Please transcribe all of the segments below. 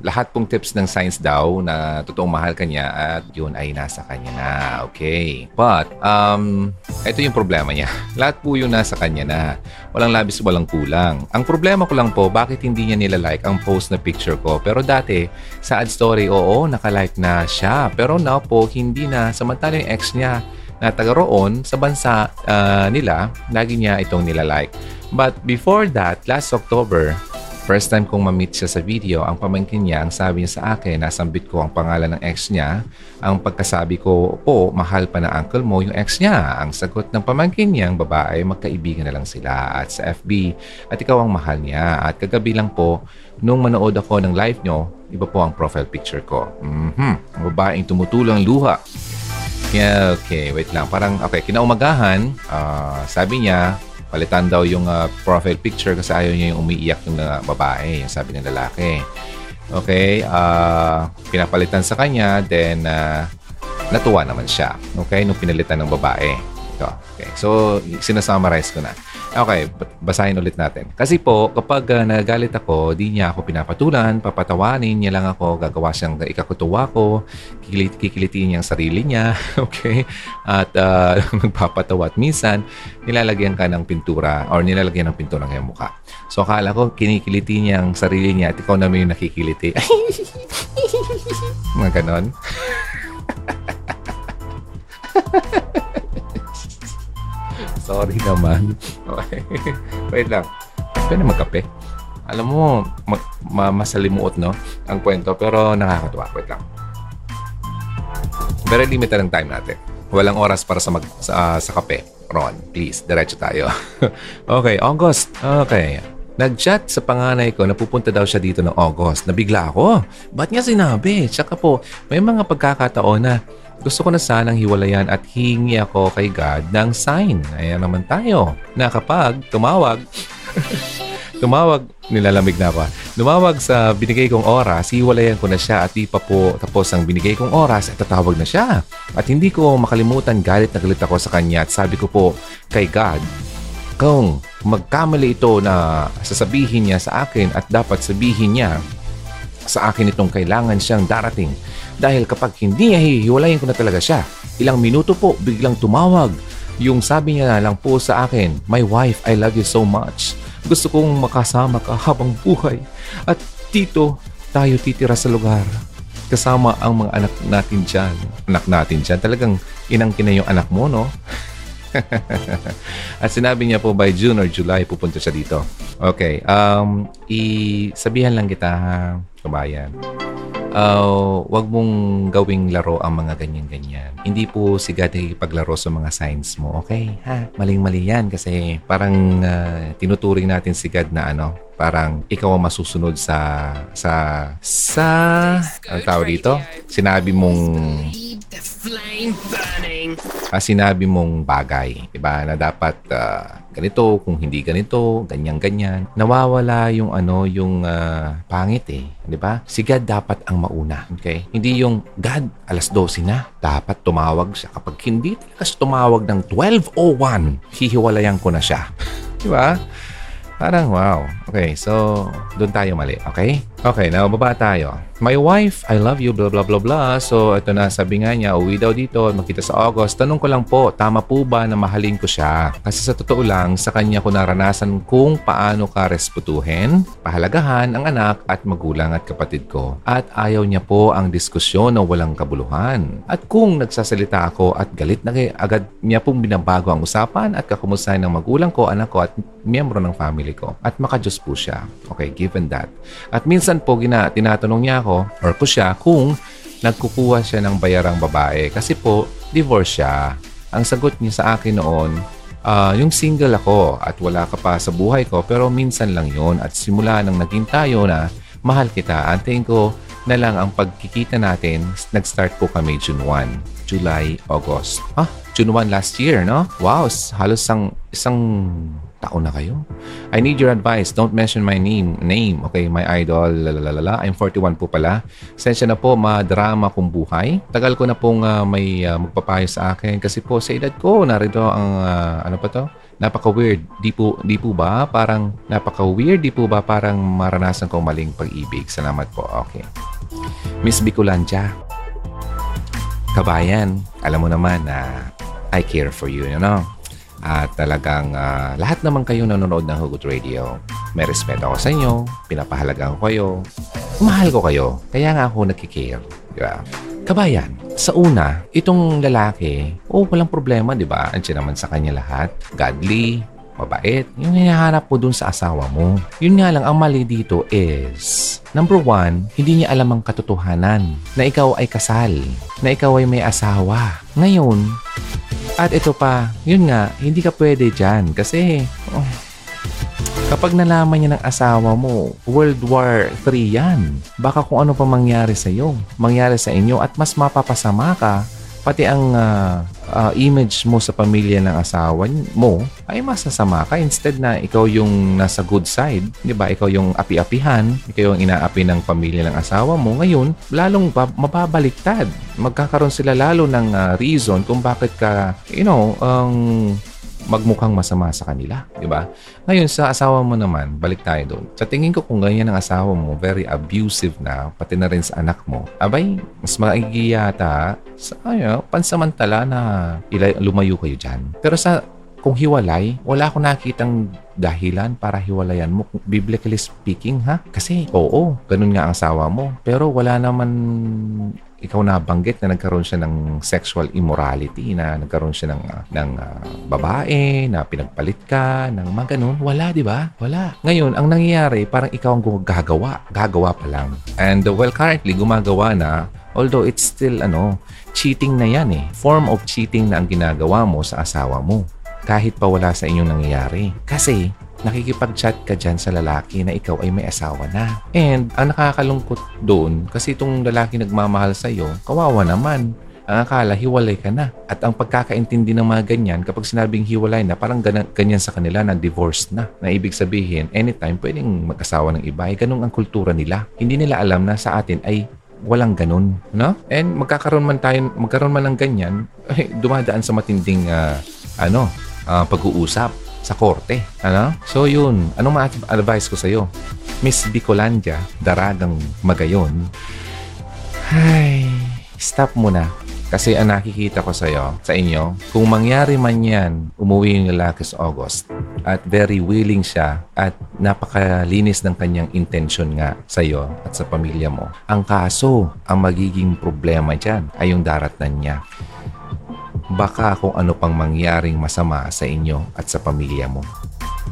lahat pong tips ng science daw na totoong mahal ka niya at yun ay nasa kanya na. Okay. But, um, ito yung problema niya. Lahat po yun nasa kanya na. Walang labis, walang kulang. Ang problema ko lang po, bakit hindi niya nilalike ang post na picture ko? Pero dati, sa ad story, oo, nakalike na siya. Pero now po, hindi na. Samantala yung ex niya na taga roon sa bansa uh, nila, lagi niya itong nilalike. But before that, last October, First time kong ma-meet siya sa video, ang pamangkin niya, ang sabi niya sa akin, nasambit ko ang pangalan ng ex niya. Ang pagkasabi ko, po, mahal pa na uncle mo yung ex niya. Ang sagot ng pamangkin niya, ang babae, magkaibigan na lang sila. At sa FB, at ikaw ang mahal niya. At kagabi lang po, nung manood ako ng live nyo, iba po ang profile picture ko. Mm-hmm. Ang babaeng tumutulong luha. Yeah, okay, wait lang. Parang, okay, kinaumagahan, uh, sabi niya, palitan daw yung uh, profile picture kasi ayaw niya yung umiiyak ng uh, babae, yung sabi ng lalaki. Okay, uh, pinapalitan sa kanya, then uh, natuwa naman siya. Okay, nung pinalitan ng babae. Ito. Okay, so sinasummarize ko na. Okay, basahin ulit natin. Kasi po, kapag uh, nagalit ako, di niya ako pinapatulan, papatawanin niya lang ako, gagawa siyang ikakutuwa ko, kikilit, kikilitiin niya ang sarili niya, okay? At uh, magpapatawa. At minsan, nilalagyan ka ng pintura or nilalagyan ng pintura ng iyong mukha. So, akala ko, kinikiliti niya ang sarili niya at ikaw naman yung nakikiliti. Mga ganon. Sorry naman. Okay. Wait lang. Pwede magkape. Alam mo, ma- ma- masalimuot, no? Ang kwento, pero nakakatuwa. Wait lang. Very limited ang time natin. Walang oras para sa, mag, sa, uh, sa kape. Ron, please, diretso tayo. okay, August. Okay. Nag-chat sa panganay ko na pupunta daw siya dito ng August. Nabigla ako. Ba't niya sinabi? Tsaka po, may mga pagkakataon na gusto ko na sanang hiwalayan at hingi ako kay God ng sign. Ayan naman tayo. Na kapag tumawag, tumawag, nilalamig na ako. Tumawag sa binigay kong oras, hiwalayan ko na siya at di pa po tapos ang binigay kong oras at tatawag na siya. At hindi ko makalimutan galit na galit ako sa kanya at sabi ko po kay God, kung magkamali ito na sasabihin niya sa akin at dapat sabihin niya sa akin itong kailangan siyang darating dahil kapag hindi niya hihiwalayin ko na talaga siya, ilang minuto po biglang tumawag. Yung sabi niya na lang po sa akin, My wife, I love you so much. Gusto kong makasama ka habang buhay. At dito, tayo titira sa lugar. Kasama ang mga anak natin dyan. Anak natin dyan. Talagang inang kina yung anak mo, no? At sinabi niya po by June or July pupunta siya dito. Okay, um, isabihan lang kita kabayan uh, wag mong gawing laro ang mga ganyan-ganyan. Hindi po si God paglaro sa mga signs mo, okay? Ha? Maling-mali yan kasi parang uh, tinuturing natin si God na ano, parang ikaw ang masusunod sa sa sa ang tawag dito sinabi mong ah, sinabi mong bagay diba na dapat uh, ganito, kung hindi ganito, ganyan-ganyan. Nawawala yung ano, yung uh, pangit eh. Di ba? Si God dapat ang mauna. Okay? Hindi yung God, alas 12 na. Dapat tumawag siya. Kapag hindi talaga tumawag ng 12.01, hihiwalayan ko na siya. di ba? Parang wow. Okay, so doon tayo mali. Okay? Okay, now baba tayo. My wife, I love you, blah blah blah blah. So ito na, sabi nga niya, uwi daw dito, makita sa August. Tanong ko lang po, tama po ba na mahalin ko siya? Kasi sa totoo lang, sa kanya ko naranasan kung paano ka respetuhin, pahalagahan ang anak at magulang at kapatid ko. At ayaw niya po ang diskusyon na walang kabuluhan. At kung nagsasalita ako at galit na agad niya pong binabago ang usapan at kakumustahin ng magulang ko, anak ko at miyembro ng family ko. At makajos po siya. Okay, given that. At minsan minsan po gina, tinatanong niya ako or ko siya kung nagkukuha siya ng bayarang babae kasi po divorce siya. Ang sagot niya sa akin noon, uh, yung single ako at wala ka pa sa buhay ko pero minsan lang yon at simula nang naging tayo na mahal kita, antayin ko na lang ang pagkikita natin, nag-start po kami June 1, July, August. Ah, June 1 last year, no? Wow, halos isang, isang taon na kayo. I need your advice. Don't mention my name. Name. Okay, my idol. Lalalala. I'm 41 po pala. Sensya na po, madrama kong buhay. Tagal ko na pong uh, may uh, magpapayo sa akin kasi po sa edad ko, narito ang, uh, ano pa to? Napaka-weird. Di po, di po ba? Parang napaka-weird. Di po ba parang maranasan kong maling pag-ibig? Salamat po. Okay. Miss Bicolandia. Kabayan, alam mo naman na I care for you, you know? At talagang uh, lahat naman kayo nanonood ng Hugot Radio. May respeto ako sa inyo, pinapahalaga ko kayo, mahal ko kayo. Kaya nga ako nagkikare. Di ba? Kabayan, sa una, itong lalaki, oh, walang problema, di ba? Andiyan naman sa kanya lahat. Godly, mabait. Yung hinahanap mo dun sa asawa mo. Yun nga lang, ang mali dito is, number one, hindi niya alam ang katotohanan na ikaw ay kasal, na ikaw ay may asawa. Ngayon, at ito pa, yun nga, hindi ka pwede dyan kasi oh, kapag nalaman niya ng asawa mo, World War III yan. Baka kung ano pa mangyari sa iyo, mangyari sa inyo at mas mapapasama ka pati ang uh, uh, image mo sa pamilya ng asawa mo ay masasama ka instead na ikaw yung nasa good side, 'di ba? Ikaw yung api-apihan, ikaw yung inaapi ng pamilya ng asawa mo. Ngayon, lalong mababaliktad. Magkakaroon sila lalo ng uh, reason kung bakit ka, you know, ang um, magmukhang masama sa kanila, di ba? Ngayon, sa asawa mo naman, balik tayo doon. Sa tingin ko kung ganyan ang asawa mo, very abusive na, pati na rin sa anak mo, abay, mas maigi yata sa, ano, pansamantala na ilay, lumayo kayo dyan. Pero sa kung hiwalay, wala akong nakitang dahilan para hiwalayan mo. Biblically speaking, ha? Kasi, oo, ganun nga ang asawa mo. Pero wala naman ikaw na banggit na nagkaroon siya ng sexual immorality, na nagkaroon siya ng, uh, ng uh, babae, na pinagpalit ka, ng mga ganun. Wala, di ba? Wala. Ngayon, ang nangyayari, parang ikaw ang gagawa. Gagawa pa lang. And uh, well, currently, gumagawa na, although it's still, ano, cheating na yan eh. Form of cheating na ang ginagawa mo sa asawa mo. Kahit pa wala sa inyong nangyayari. Kasi, nakikipag-chat ka dyan sa lalaki na ikaw ay may asawa na. And ang nakakalungkot doon, kasi itong lalaki nagmamahal sa iyo, kawawa naman. Ang akala, hiwalay ka na. At ang pagkakaintindi ng mga ganyan, kapag sinabing hiwalay na, parang ganyan, ganyan sa kanila na divorced na. Na ibig sabihin, anytime pwedeng mag-asawa ng iba. Ay ganun ang kultura nila. Hindi nila alam na sa atin ay walang ganun, no? And magkakaroon man tayo, magkaroon man ng ganyan, ay, dumadaan sa matinding uh, ano, uh, pag-uusap sa korte. Ano? So yun, anong ma-advise ko sa iyo? Miss Bicolandia, daragang magayon. Ay, stop muna. Kasi ang nakikita ko sa iyo, sa inyo, kung mangyari man yan, umuwi yung lalaki sa August at very willing siya at napakalinis ng kanyang intention nga sa iyo at sa pamilya mo. Ang kaso, ang magiging problema dyan ay yung daratnan niya baka kung ano pang mangyaring masama sa inyo at sa pamilya mo.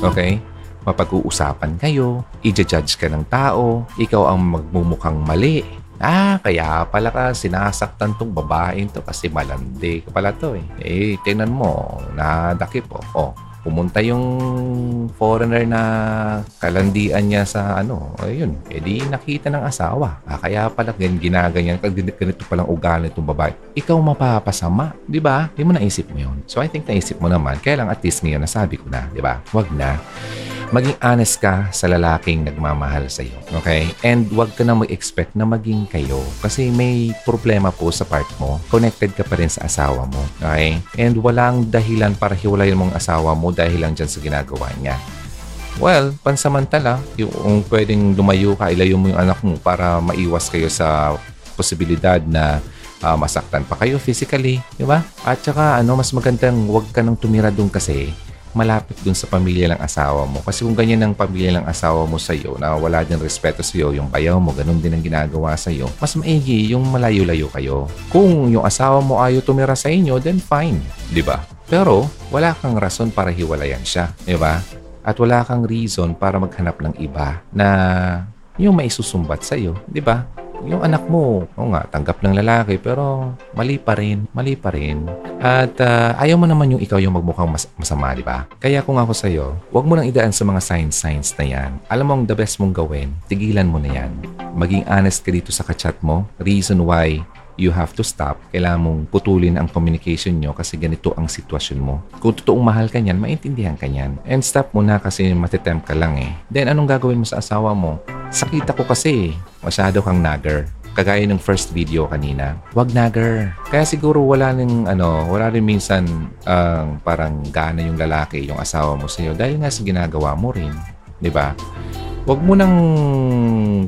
Okay? Mapag-uusapan kayo, i-judge ka ng tao, ikaw ang magmumukhang mali. Ah, kaya pala ka sinasaktan tong babaeng to kasi malandi ka pala to eh. Eh, tingnan mo, nadakip po. Oh, pumunta yung foreigner na kalandian niya sa ano, ayun, edi nakita ng asawa. Ah, kaya pala gan ginaganyan, ganito palang ugali itong babae. Ikaw mapapasama, di ba? Di mo naisip mo yun. So I think naisip mo naman, kaya lang at least ngayon nasabi ko na, di ba? Wag na maging honest ka sa lalaking nagmamahal sa iyo. Okay? And wag ka na mag-expect na maging kayo kasi may problema po sa part mo. Connected ka pa rin sa asawa mo. Okay? And walang dahilan para hiwalayin mong asawa mo dahil lang dyan sa ginagawa niya. Well, pansamantala, yung pwedeng lumayo ka, ilayo mo yung anak mo para maiwas kayo sa posibilidad na uh, masaktan pa kayo physically, di ba? At saka ano, mas magandang wag ka nang tumira doon kasi malapit dun sa pamilya ng asawa mo. Kasi kung ganyan ang pamilya ng asawa mo sa iyo, na wala din respeto sa iyo, yung bayaw mo, ganun din ang ginagawa sa iyo, mas maigi yung malayo-layo kayo. Kung yung asawa mo ayaw tumira sa inyo, then fine, di ba? Pero wala kang rason para hiwalayan siya, di ba? At wala kang reason para maghanap ng iba na yung maisusumbat sa iyo, di ba? Yung anak mo, o nga, tanggap ng lalaki, pero mali pa rin, mali pa rin. At uh, ayaw mo naman yung ikaw yung magmukhang mas- masama, di ba? Kaya kung ako sa'yo, huwag mo nang idaan sa mga signs-signs na yan. Alam mo ang the best mong gawin, tigilan mo na yan. Maging honest ka dito sa kachat mo. Reason why you have to stop. Kailangan mong putulin ang communication nyo kasi ganito ang sitwasyon mo. Kung totoong mahal ka niyan, maintindihan ka niyan. And stop mo na kasi matitempt ka lang eh. Then anong gagawin mo sa asawa mo? Sakita ko kasi masyado kang nagger. kagaya ng first video kanina, wag nagger. Kaya siguro wala rin, ano, wala rin minsan ang parang gana yung lalaki, yung asawa mo sa'yo dahil nga sa ginagawa mo rin. 'di ba? Huwag mo nang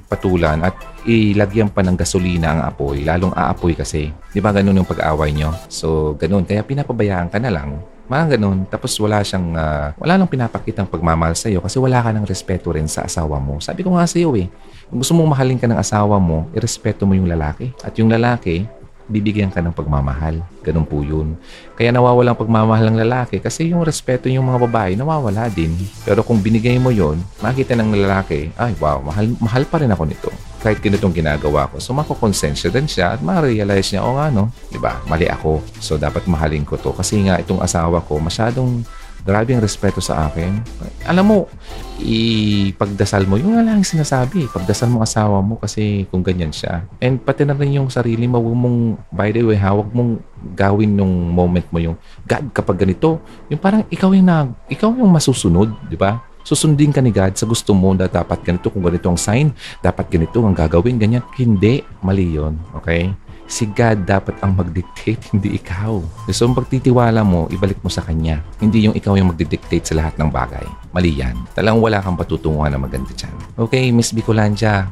patulan at ilagyan pa ng gasolina ang apoy, lalong aapoy kasi. 'Di ba ganun yung pag-away nyo? So, ganun. Kaya pinapabayaan ka na lang. Mga ganun. Tapos wala siyang, ah, wala nang pinapakitang pagmamahal sa'yo kasi wala ka ng respeto rin sa asawa mo. Sabi ko nga sa'yo eh, kung gusto mong mahalin ka ng asawa mo, irespeto mo yung lalaki. At yung lalaki, bibigyan ka ng pagmamahal. Ganun po yun. Kaya nawawalang pagmamahal ng lalaki kasi yung respeto yung mga babae nawawala din. Pero kung binigay mo yon, makita ng lalaki, ay wow, mahal, mahal pa rin ako nito. Kahit ganitong ginagawa ko. So makokonsensya din siya at ma-realize niya, o nga no, di ba, mali ako. So dapat mahalin ko to. Kasi nga itong asawa ko masyadong grabe ang respeto sa akin. Alam mo, ipagdasal mo, yung lang sinasabi, pagdasal mo asawa mo kasi kung ganyan siya. And pati na rin yung sarili mo, huwag mong, by the way, ha, mong gawin nung moment mo yung, God, kapag ganito, yung parang ikaw yung, na, ikaw yung masusunod, di ba? Susundin ka ni God sa gusto mo na dapat ganito, kung ganito ang sign, dapat ganito ang gagawin, ganyan. Hindi, mali yun, okay? si God dapat ang mag-dictate, hindi ikaw. So, ang pagtitiwala mo, ibalik mo sa Kanya. Hindi yung ikaw yung mag-dictate sa lahat ng bagay. Mali yan. Talang wala kang patutunguhan na maganda dyan. Okay, Miss Bicolandia,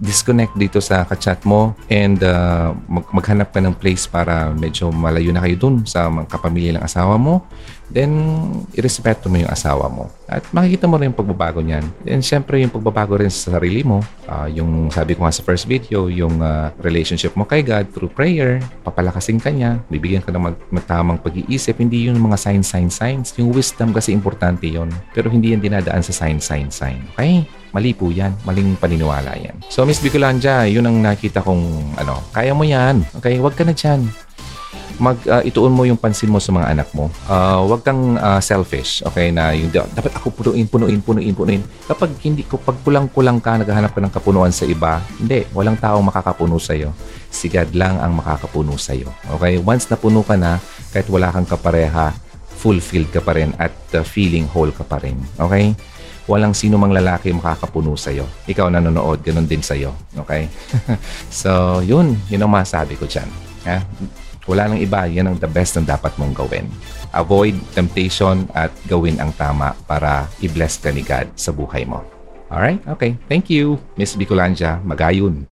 disconnect dito sa kachat mo and uh, mag- maghanap ka ng place para medyo malayo na kayo dun sa mga kapamilya ng asawa mo. Then irespeto mo yung asawa mo. At makikita mo rin yung pagbabago niyan. And syempre yung pagbabago rin sa sarili mo. Uh, yung sabi ko nga sa first video yung uh, relationship mo kay God through prayer papalakasin ka niya bibigyan ka ng mag- matamang pag-iisip. Hindi yung mga sign sign signs. Yung wisdom kasi importante yon pero hindi yan dinadaan sa sign sign sign. Okay Mali po yan. Maling paniniwala yan. So, Miss Bicolandia, yun ang nakita kong ano, kaya mo yan. Okay, wag ka na dyan. Mag, uh, ituon mo yung pansin mo sa mga anak mo. Uh, wag kang uh, selfish, okay, na yung dapat ako punuin, punuin, punuin, punuin. Kapag hindi ko, pag kulang-kulang ka, naghahanap ka ng kapunuan sa iba, hindi, walang taong makakapuno sa'yo. Si God lang ang makakapuno sa'yo. Okay, once napuno ka na, kahit wala kang kapareha, fulfilled ka pa rin at uh, feeling whole ka pa rin. Okay? Walang sino mang lalaki makakapuno sa'yo. Ikaw nanonood, ganun din sa'yo. Okay? so, yun. Yun ang masabi ko dyan. Ha? Wala nang iba. Yan ang the best na dapat mong gawin. Avoid temptation at gawin ang tama para i-bless ka ni God sa buhay mo. Alright? Okay. Thank you, Miss Bicolandia. Magayon.